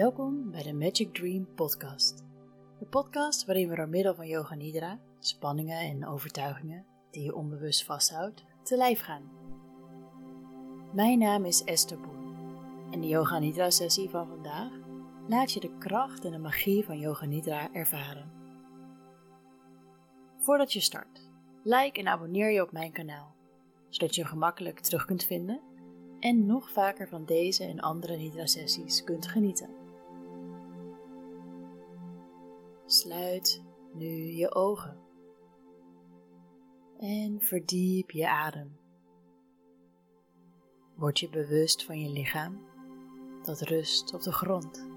Welkom bij de Magic Dream Podcast. De podcast waarin we door middel van Yoga Nidra, spanningen en overtuigingen die je onbewust vasthoudt, te lijf gaan. Mijn naam is Esther Boer en de Yoga Nidra sessie van vandaag laat je de kracht en de magie van Yoga Nidra ervaren. Voordat je start, like en abonneer je op mijn kanaal, zodat je gemakkelijk terug kunt vinden en nog vaker van deze en andere Nidra-sessies kunt genieten. Sluit nu je ogen en verdiep je adem. Word je bewust van je lichaam dat rust op de grond.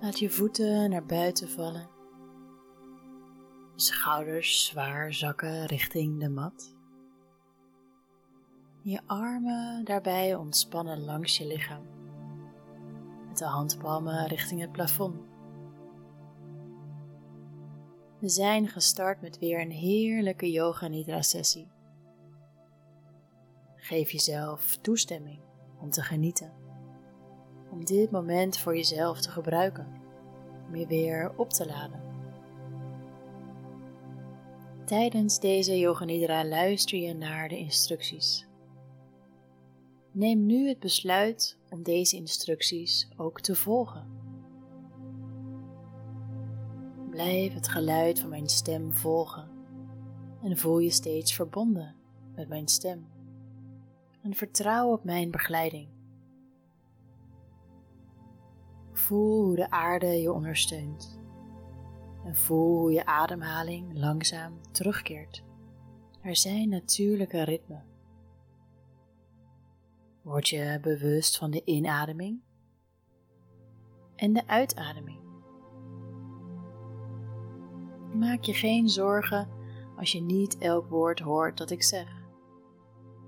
Laat je voeten naar buiten vallen. Schouders zwaar zakken richting de mat. Je armen daarbij ontspannen langs je lichaam. Met de handpalmen richting het plafond. We zijn gestart met weer een heerlijke yoga nidra sessie. Geef jezelf toestemming om te genieten. Om dit moment voor jezelf te gebruiken. Om je weer op te laden. Tijdens deze yoga nidra luister je naar de instructies. Neem nu het besluit om deze instructies ook te volgen. Blijf het geluid van mijn stem volgen en voel je steeds verbonden met mijn stem. En vertrouw op mijn begeleiding. Voel hoe de aarde je ondersteunt en voel hoe je ademhaling langzaam terugkeert naar zijn natuurlijke ritme. Word je bewust van de inademing en de uitademing. Maak je geen zorgen als je niet elk woord hoort dat ik zeg.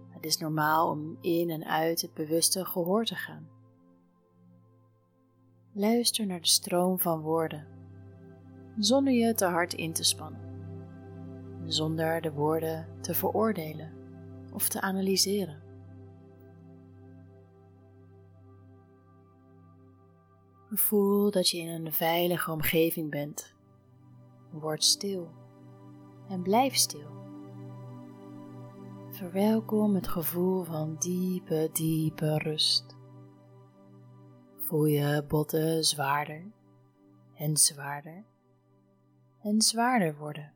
Het is normaal om in en uit het bewuste gehoor te gaan. Luister naar de stroom van woorden, zonder je te hard in te spannen, zonder de woorden te veroordelen of te analyseren. Voel dat je in een veilige omgeving bent. Word stil en blijf stil. Verwelkom het gevoel van diepe, diepe rust. Voel je botten zwaarder en zwaarder en zwaarder worden.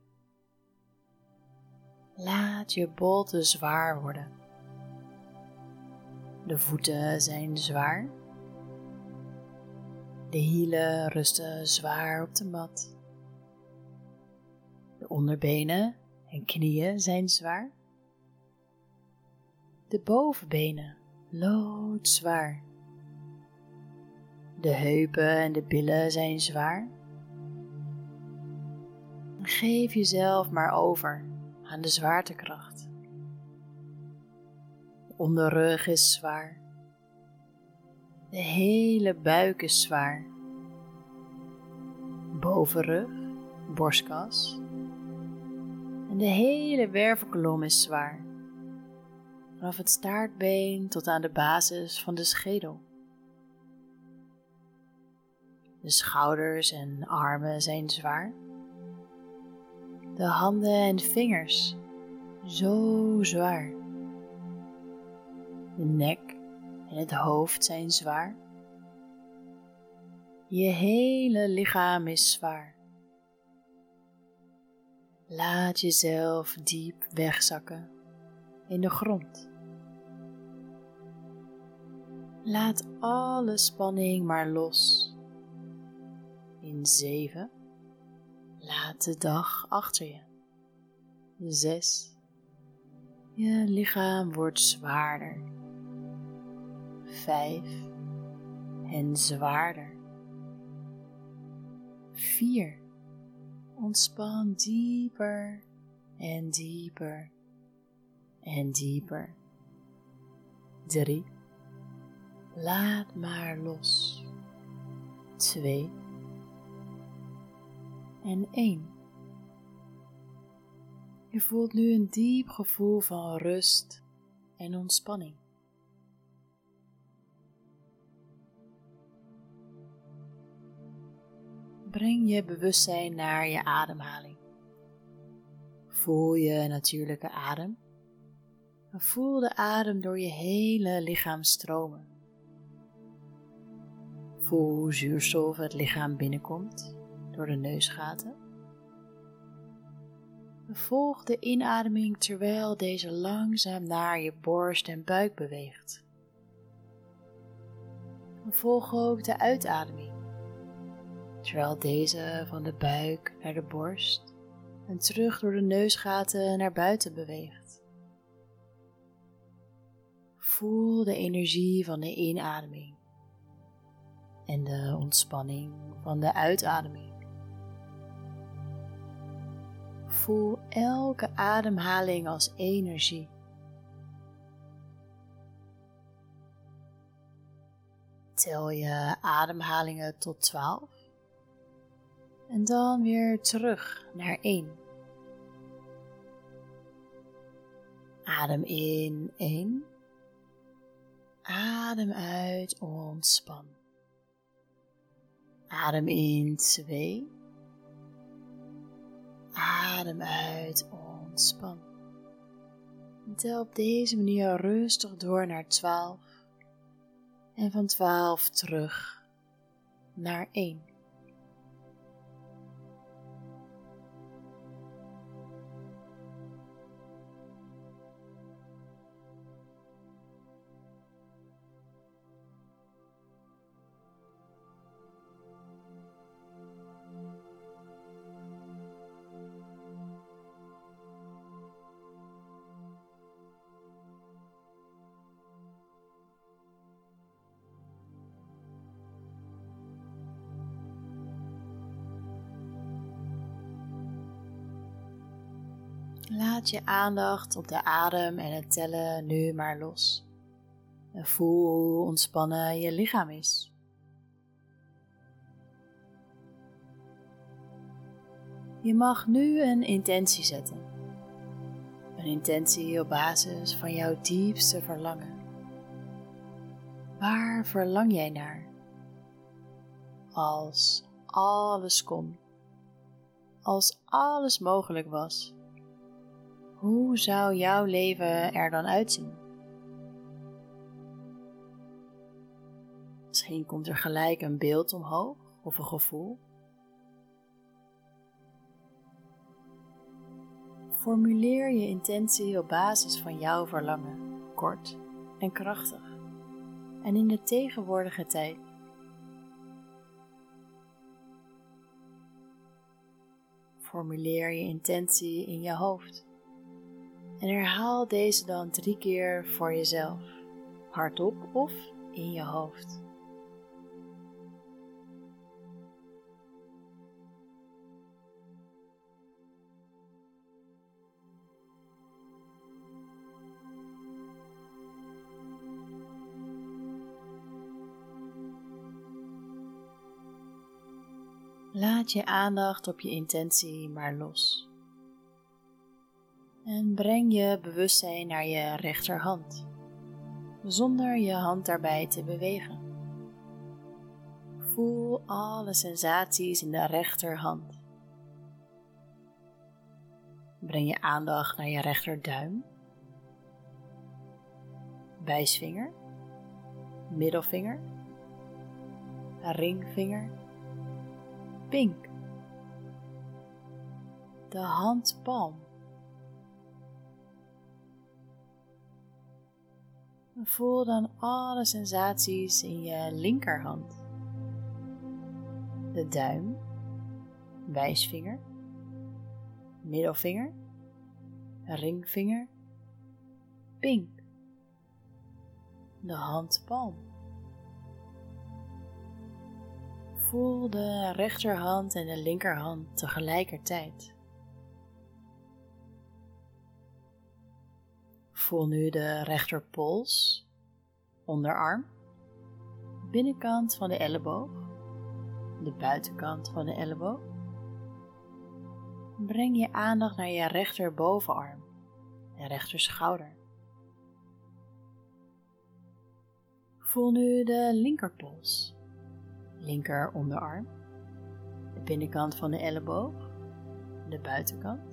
Laat je botten zwaar worden. De voeten zijn zwaar de hielen rusten zwaar op de mat. De onderbenen en knieën zijn zwaar. De bovenbenen loodzwaar. De heupen en de billen zijn zwaar. Geef jezelf maar over aan de zwaartekracht. De onderrug is zwaar. De hele buik is zwaar. Bovenrug, borstkas. En de hele wervelkolom is zwaar. Vanaf het staartbeen tot aan de basis van de schedel. De schouders en armen zijn zwaar. De handen en vingers zo zwaar. De nek en het hoofd zijn zwaar. Je hele lichaam is zwaar. Laat jezelf diep wegzakken in de grond. Laat alle spanning maar los. In zeven. Laat de dag achter je. Zes. Je lichaam wordt zwaarder vijf en zwaarder. Vier. Ontspan dieper en dieper en dieper. Drie. Laat maar los. Twee. En één. Je voelt nu een diep gevoel van rust en ontspanning. Breng je bewustzijn naar je ademhaling. Voel je natuurlijke adem. voel de adem door je hele lichaam stromen. Voel hoe zuurstof het lichaam binnenkomt door de neusgaten. Volg de inademing terwijl deze langzaam naar je borst en buik beweegt. Volg ook de uitademing, terwijl deze van de buik naar de borst en terug door de neusgaten naar buiten beweegt. Voel de energie van de inademing en de ontspanning van de uitademing. Voel elke ademhaling als energie. Tel je ademhalingen tot 12 en dan weer terug naar 1. Adem in 1. Adem uit, ontspan. Adem in 2. Adem uit, ontspan. tel op deze manier rustig door naar 12 en van 12 terug naar 1. Je aandacht op de adem en het tellen nu maar los. En voel hoe ontspannen je lichaam is. Je mag nu een intentie zetten. Een intentie op basis van jouw diepste verlangen. Waar verlang jij naar? Als alles kon. Als alles mogelijk was hoe zou jouw leven er dan uitzien? Misschien komt er gelijk een beeld omhoog of een gevoel. Formuleer je intentie op basis van jouw verlangen, kort en krachtig, en in de tegenwoordige tijd. Formuleer je intentie in je hoofd. En herhaal deze dan drie keer voor jezelf, hardop of in je hoofd. Laat je aandacht op je intentie maar los. En breng je bewustzijn naar je rechterhand, zonder je hand daarbij te bewegen. Voel alle sensaties in de rechterhand. Breng je aandacht naar je rechterduim, wijsvinger, middelvinger, ringvinger, pink, de handpalm voel dan alle sensaties in je linkerhand. De duim, wijsvinger, middelvinger, ringvinger, pink, de handpalm. Voel de rechterhand en de linkerhand tegelijkertijd. Voel nu de rechterpols, onderarm, binnenkant van de elleboog, de buitenkant van de elleboog. Breng je aandacht naar je rechterbovenarm en rechterschouder. Voel nu de linkerpols, linker onderarm, de binnenkant van de elleboog, de buitenkant.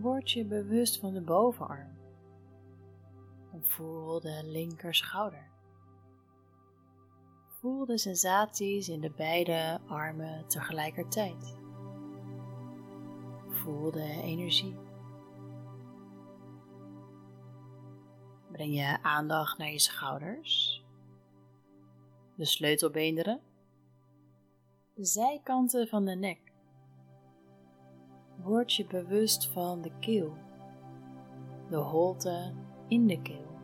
Word je bewust van de bovenarm. En voel de linker schouder. Voel de sensaties in de beide armen tegelijkertijd. Voel de energie. Breng je aandacht naar je schouders, de sleutelbeenderen, de zijkanten van de nek. Word je bewust van de keel, de holte in de keel,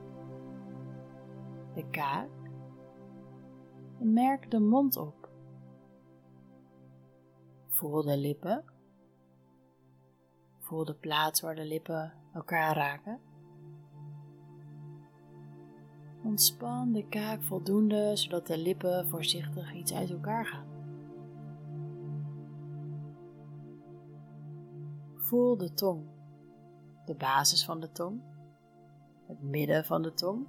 de kaak merk de mond op. Voel de lippen. Voel de plaats waar de lippen elkaar raken. Ontspan de kaak voldoende zodat de lippen voorzichtig iets uit elkaar gaan. Voel de tong, de basis van de tong, het midden van de tong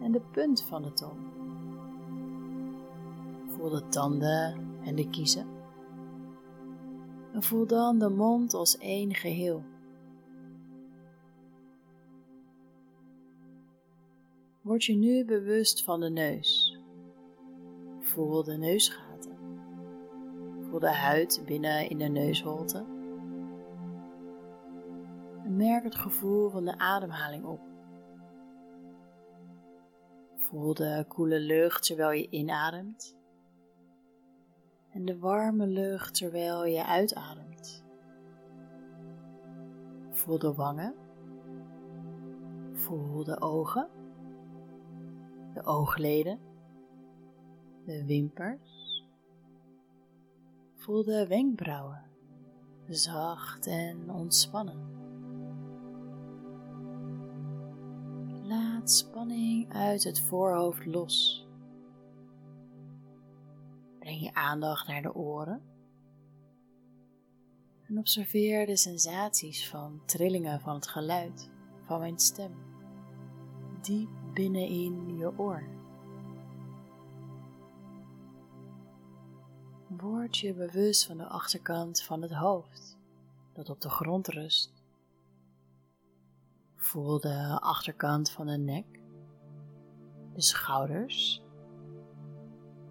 en de punt van de tong. Voel de tanden en de kiezen. En voel dan de mond als één geheel. Word je nu bewust van de neus. Voel de neusgaten. Voel de huid binnen in de neusholte. Merk het gevoel van de ademhaling op. Voel de koele lucht terwijl je inademt. En de warme lucht terwijl je uitademt. Voel de wangen. Voel de ogen de oogleden, de wimpers. Voel de wenkbrauwen, zacht en ontspannen. Laat spanning uit het voorhoofd los. Breng je aandacht naar de oren en observeer de sensaties van trillingen van het geluid van mijn stem diep binnenin je oor. Word je bewust van de achterkant van het hoofd dat op de grond rust. Voel de achterkant van de nek, de schouders,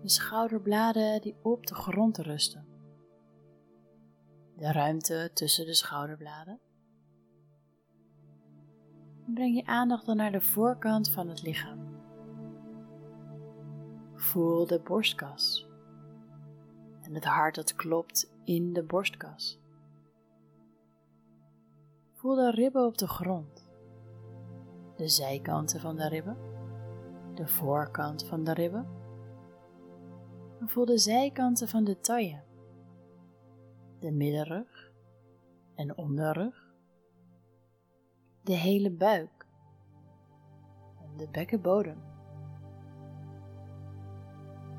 de schouderbladen die op de grond rusten, de ruimte tussen de schouderbladen. Breng je aandacht dan naar de voorkant van het lichaam. Voel de borstkas. En het hart dat klopt in de borstkas. Voel de ribben op de grond, de zijkanten van de ribben, de voorkant van de ribben. En voel de zijkanten van de taille, de middenrug en onderrug de hele buik en de bekkenbodem.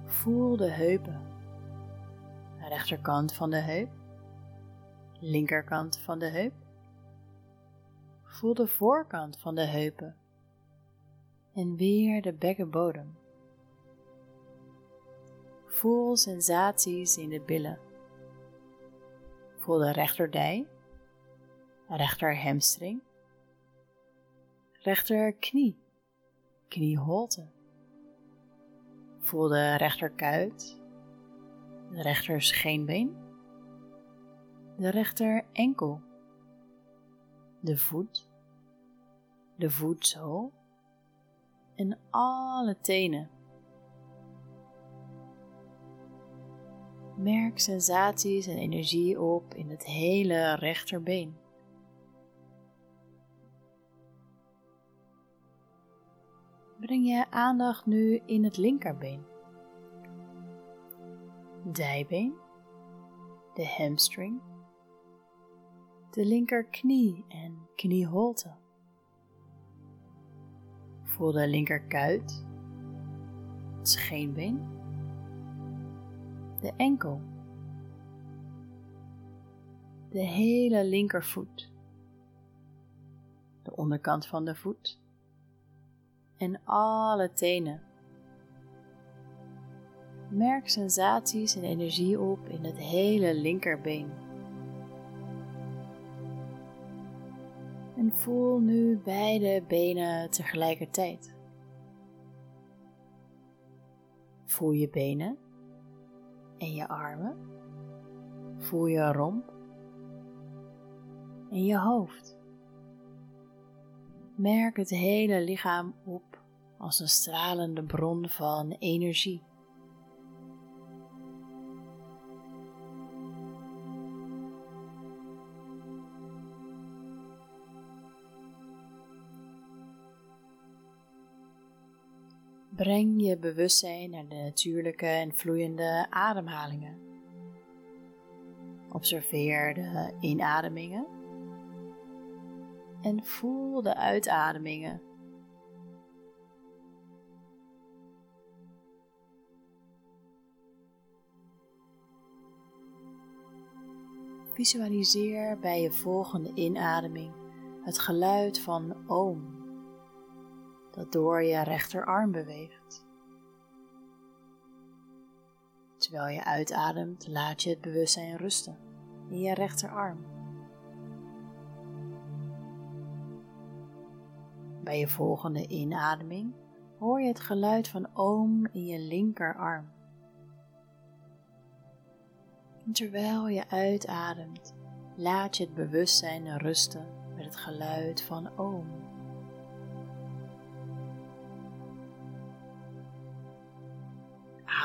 Voel de heupen, rechterkant van de heup, linkerkant van de heup. Voel de voorkant van de heupen en weer de bekkenbodem. Voel sensaties in de billen. Voel de rechterdij, rechter hamstring, rechterknie, knieholte. Voel de rechterkuit, de rechter scheenbeen, de rechter enkel, de voet, de voetzool en alle tenen. Merk sensaties en energie op in het hele rechterbeen. breng je aandacht nu in het linkerbeen, dijbeen, de hamstring, de linkerknie en knieholte. Voel de linkerkuit, het scheenbeen, de enkel, de hele linkervoet, de onderkant van de voet en alle tenen. Merk sensaties en energie op in het hele linkerbeen. En voel nu beide benen tegelijkertijd. Voel je benen en je armen. Voel je romp en je hoofd. Merk het hele lichaam op als een stralende bron van energie. Breng je bewustzijn naar de natuurlijke en vloeiende ademhalingen. Observeer de inademingen en voel de uitademingen. Visualiseer bij je volgende inademing het geluid van oom dat door je rechterarm beweegt. Terwijl je uitademt, laat je het bewustzijn rusten in je rechterarm. Bij je volgende inademing hoor je het geluid van oom in je linkerarm. Terwijl je uitademt, laat je het bewustzijn rusten met het geluid van oom.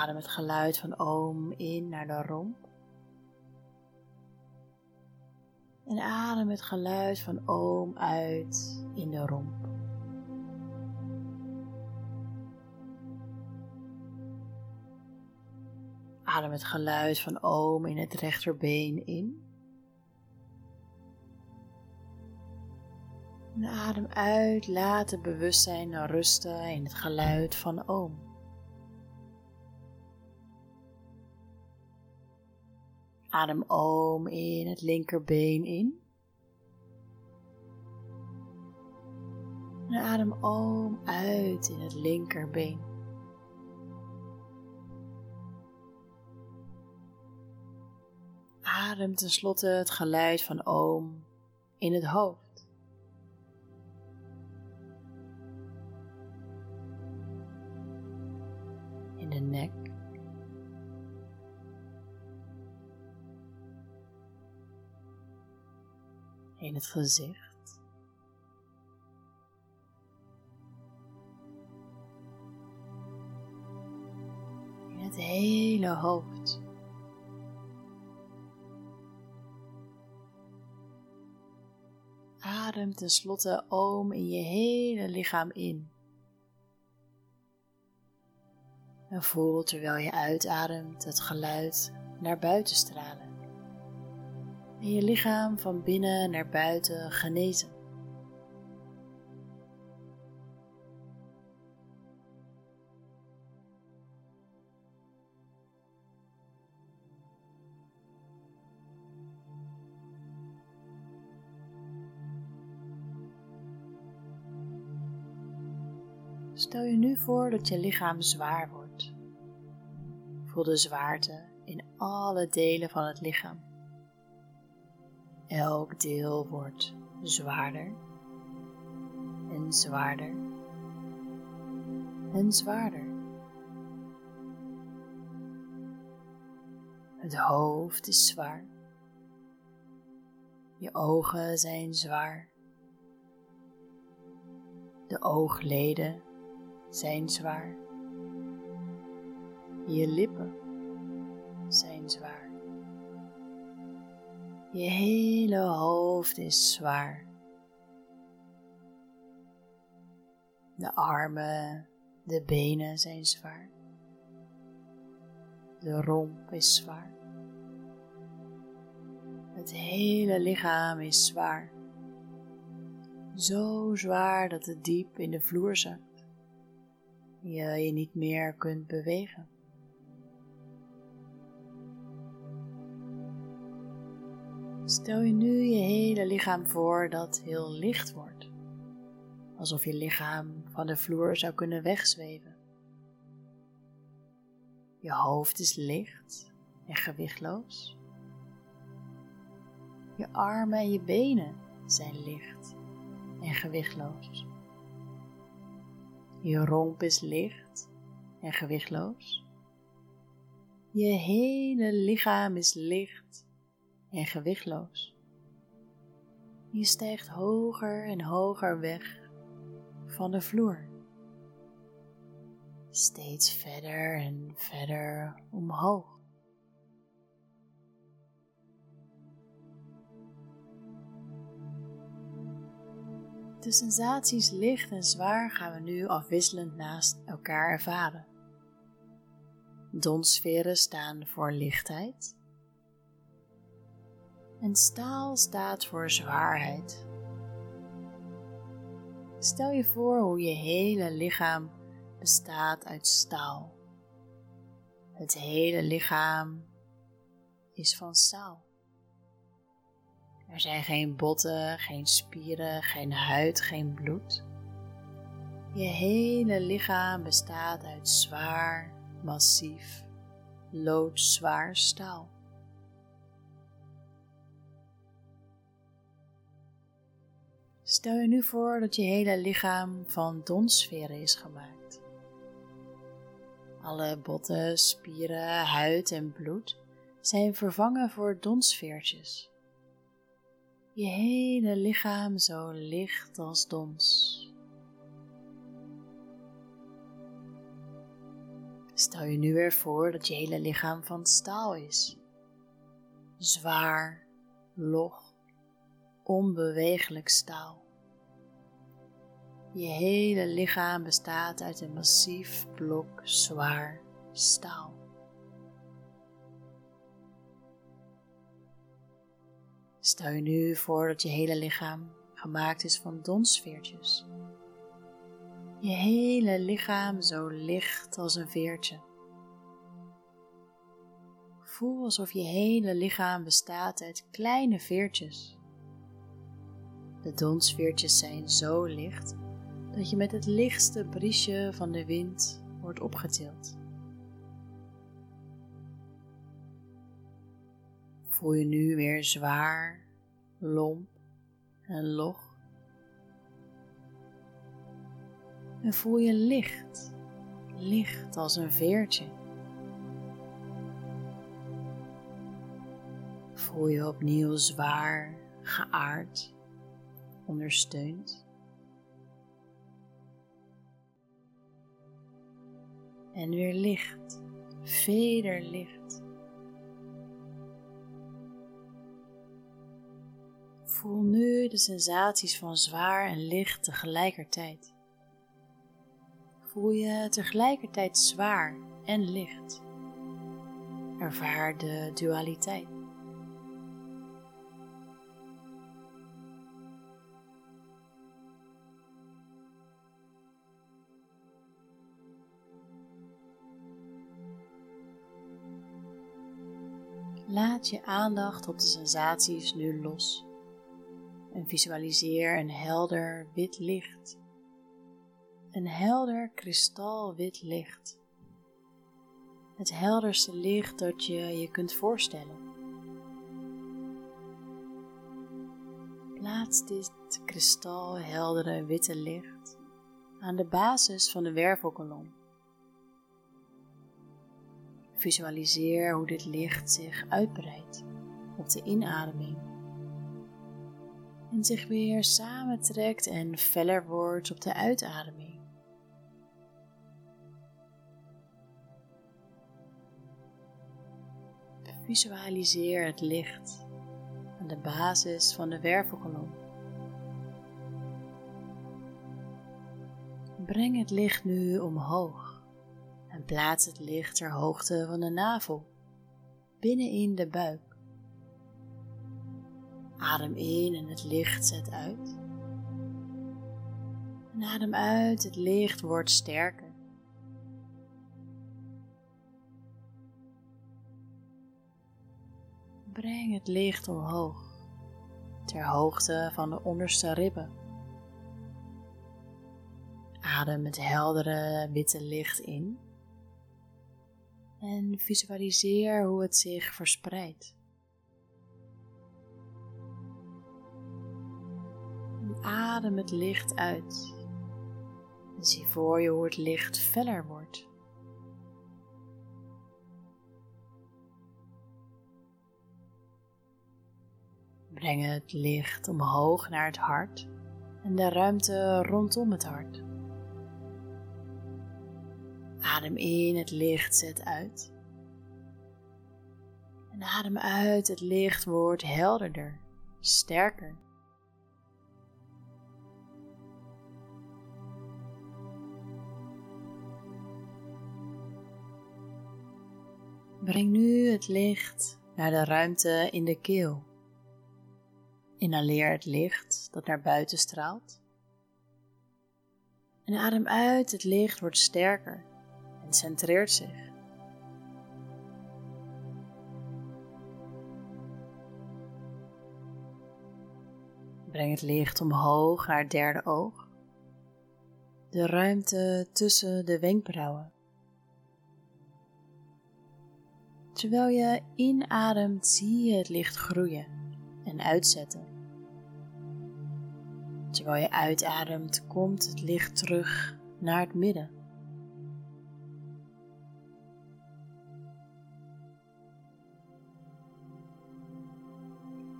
Adem het geluid van oom in naar de romp. En adem het geluid van oom uit in de romp. Adem het geluid van oom in het rechterbeen in. En adem uit, laat het bewustzijn rusten in het geluid van oom. Adem om in het linkerbeen in. En adem om uit in het linkerbeen. Adem tenslotte het geluid van oom in het hoofd. Het gezicht. In het hele hoofd. Adem tenslotte oom in je hele lichaam in. En voel terwijl je uitademt het geluid naar buiten stralen en je lichaam van binnen naar buiten genezen. Stel je nu voor dat je lichaam zwaar wordt. Voel de zwaarte in alle delen van het lichaam. Elk deel wordt zwaarder en zwaarder en zwaarder. Het hoofd is zwaar. Je ogen zijn zwaar. De oogleden zijn zwaar. Je lippen Je hele hoofd is zwaar. De armen, de benen zijn zwaar. De romp is zwaar. Het hele lichaam is zwaar. Zo zwaar dat het diep in de vloer zakt. Je je niet meer kunt bewegen. Stel je nu je hele lichaam voor dat heel licht wordt, alsof je lichaam van de vloer zou kunnen wegzweven. Je hoofd is licht en gewichtloos. Je armen en je benen zijn licht en gewichtloos. Je romp is licht en gewichtloos. Je hele lichaam is licht en gewichtloos. Je stijgt hoger en hoger weg van de vloer. Steeds verder en verder omhoog. De sensaties licht en zwaar gaan we nu afwisselend naast elkaar ervaren. Donsferen staan voor lichtheid en staal staat voor zwaarheid. Stel je voor hoe je hele lichaam bestaat uit staal. Het hele lichaam is van staal. Er zijn geen botten, geen spieren, geen huid, geen bloed. Je hele lichaam bestaat uit zwaar, massief, loodzwaar staal. Stel je nu voor dat je hele lichaam van donsferen is gemaakt. Alle botten, spieren, huid en bloed zijn vervangen voor donsveertjes. Je hele lichaam zo licht als dons. Stel je nu weer voor dat je hele lichaam van staal is. Zwaar, log, onbewegelijk staal. Je hele lichaam bestaat uit een massief blok zwaar staal. Stel je nu voor dat je hele lichaam gemaakt is van donsveertjes. Je hele lichaam zo licht als een veertje. Voel alsof je hele lichaam bestaat uit kleine veertjes. De donsveertjes zijn zo licht dat je met het lichtste briesje van de wind wordt opgetild. Voel je nu weer zwaar, lomp en log. En voel je licht, licht als een veertje. Voel je opnieuw zwaar, geaard, ondersteund. En weer licht, vederlicht. Voel nu de sensaties van zwaar en licht tegelijkertijd. Voel je tegelijkertijd zwaar en licht. Ervaar de dualiteit. Laat je aandacht op de sensaties nu los en visualiseer een helder wit licht. Een helder kristalwit licht. Het helderste licht dat je je kunt voorstellen. Plaats dit kristalheldere witte licht aan de basis van de wervelkolom Visualiseer hoe dit licht zich uitbreidt op de inademing en zich weer samentrekt en feller wordt op de uitademing. Visualiseer het licht aan de basis van de wervelkolom. Breng het licht nu omhoog plaats het licht ter hoogte van de navel, binnenin de buik. Adem in en het licht zet uit. En adem uit, het licht wordt sterker. Breng het licht omhoog, ter hoogte van de onderste ribben. Adem het heldere witte licht in En visualiseer hoe het zich verspreidt. Adem het licht uit. En zie voor je hoe het licht feller wordt. Breng het licht omhoog naar het hart en de ruimte rondom het hart. Adem in, het licht zet uit. En adem uit, het licht wordt helderder, sterker. Breng nu het licht naar de ruimte in de keel. Inhaleer het licht dat naar buiten straalt. En adem uit, het licht wordt sterker en centreert zich. Breng het licht omhoog naar het derde oog, de ruimte tussen de wenkbrauwen. Terwijl je inademt, zie je het licht groeien en uitzetten. Terwijl je uitademt, komt het licht terug naar het midden.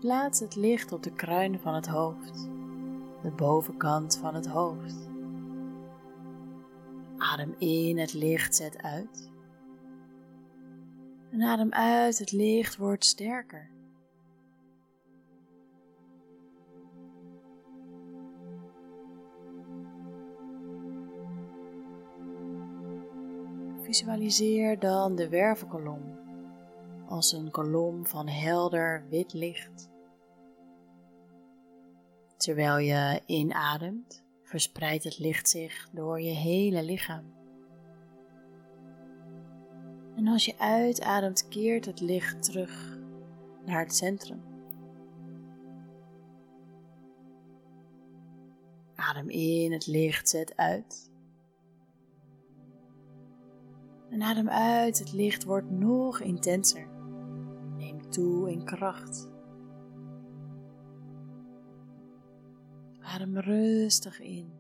Plaats het licht op de kruin van het hoofd, de bovenkant van het hoofd. Adem in, het licht zet uit. En adem uit, het licht wordt sterker. Visualiseer dan de wervelkolom als een kolom van helder wit licht. Terwijl je inademt, verspreidt het licht zich door je hele lichaam. En als je uitademt, keert het licht terug naar het centrum. Adem in, het licht zet uit. En adem uit, het licht wordt nog intenser. Neem toe in kracht. Adem rustig in.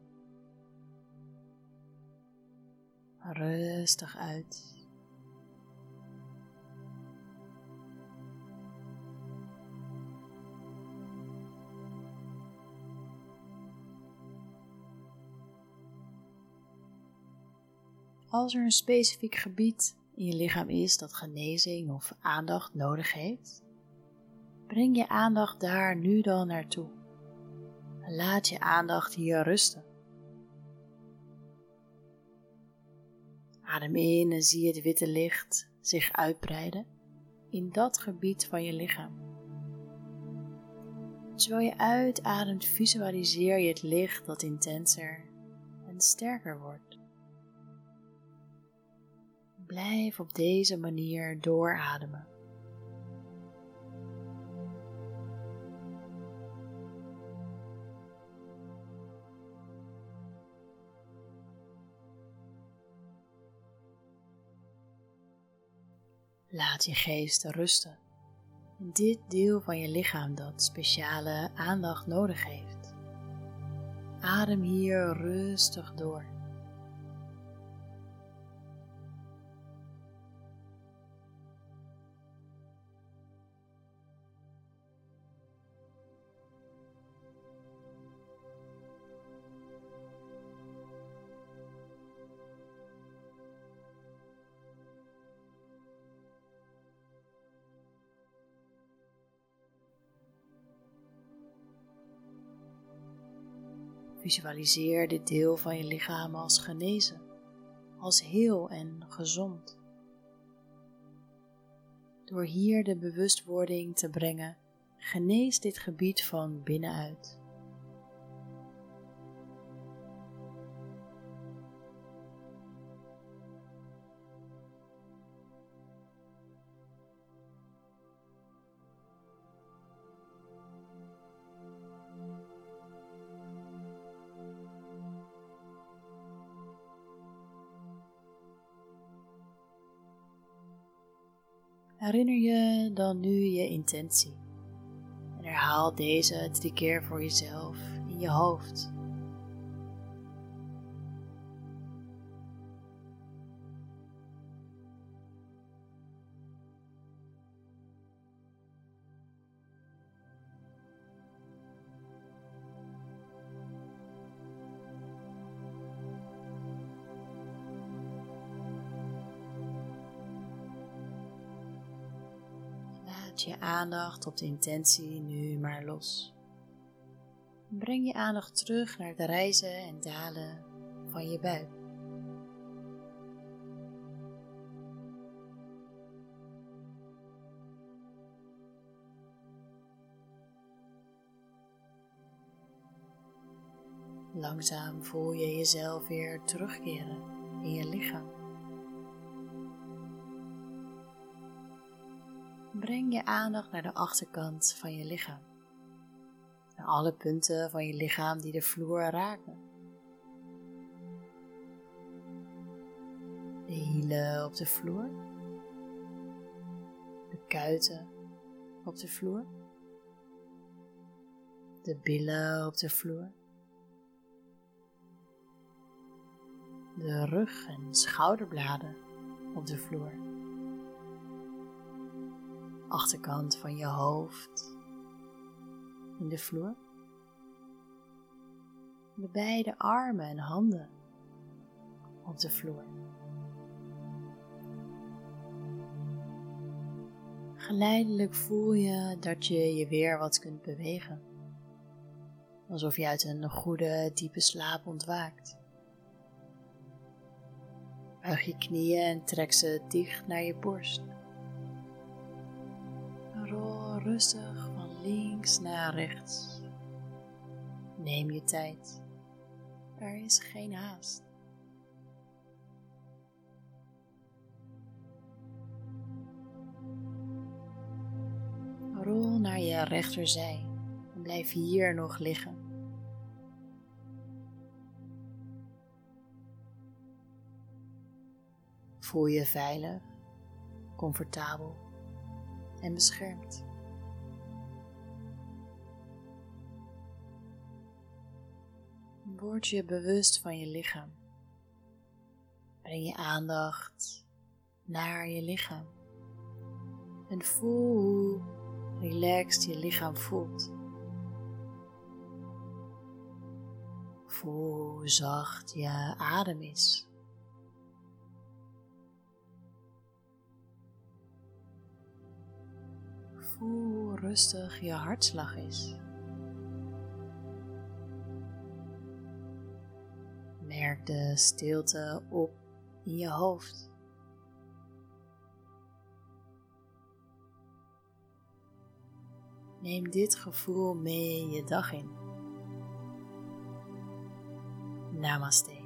Rustig uit. Als er een specifiek gebied in je lichaam is dat genezing of aandacht nodig heeft, breng je aandacht daar nu dan naartoe. Laat je aandacht hier rusten. Adem in en zie het witte licht zich uitbreiden in dat gebied van je lichaam. Terwijl je uitademt, visualiseer je het licht dat intenser en sterker wordt. Blijf op deze manier doorademen. Laat je geest rusten in dit deel van je lichaam dat speciale aandacht nodig heeft. Adem hier rustig door. Visualiseer dit deel van je lichaam als genezen, als heel en gezond. Door hier de bewustwording te brengen, geneest dit gebied van binnenuit. Herinner je dan nu je intentie en herhaal deze drie keer voor jezelf in je hoofd. Je aandacht op de intentie nu maar los. Breng je aandacht terug naar de reizen en dalen van je buik. Langzaam voel je jezelf weer terugkeren in je lichaam. Breng je aandacht naar de achterkant van je lichaam. Naar alle punten van je lichaam die de vloer raken. De hielen op de vloer. De kuiten op de vloer. De billen op de vloer. De rug en schouderbladen op de vloer achterkant van je hoofd in de vloer. De beide armen en handen op de vloer. Geleidelijk voel je dat je je weer wat kunt bewegen. Alsof je uit een goede, diepe slaap ontwaakt. Buig je knieën en trek ze dicht naar je borst rustig van links naar rechts. Neem je tijd. Er is geen haast. Rol naar je rechterzij en blijf hier nog liggen. Voel je veilig, comfortabel en beschermd. Word je bewust van je lichaam. Breng je aandacht naar je lichaam. En voel hoe relaxed je lichaam voelt. Voel hoe zacht je adem is. Voel hoe rustig je hartslag is. Merk de stilte op in je hoofd. Neem dit gevoel mee je dag in. Namaste.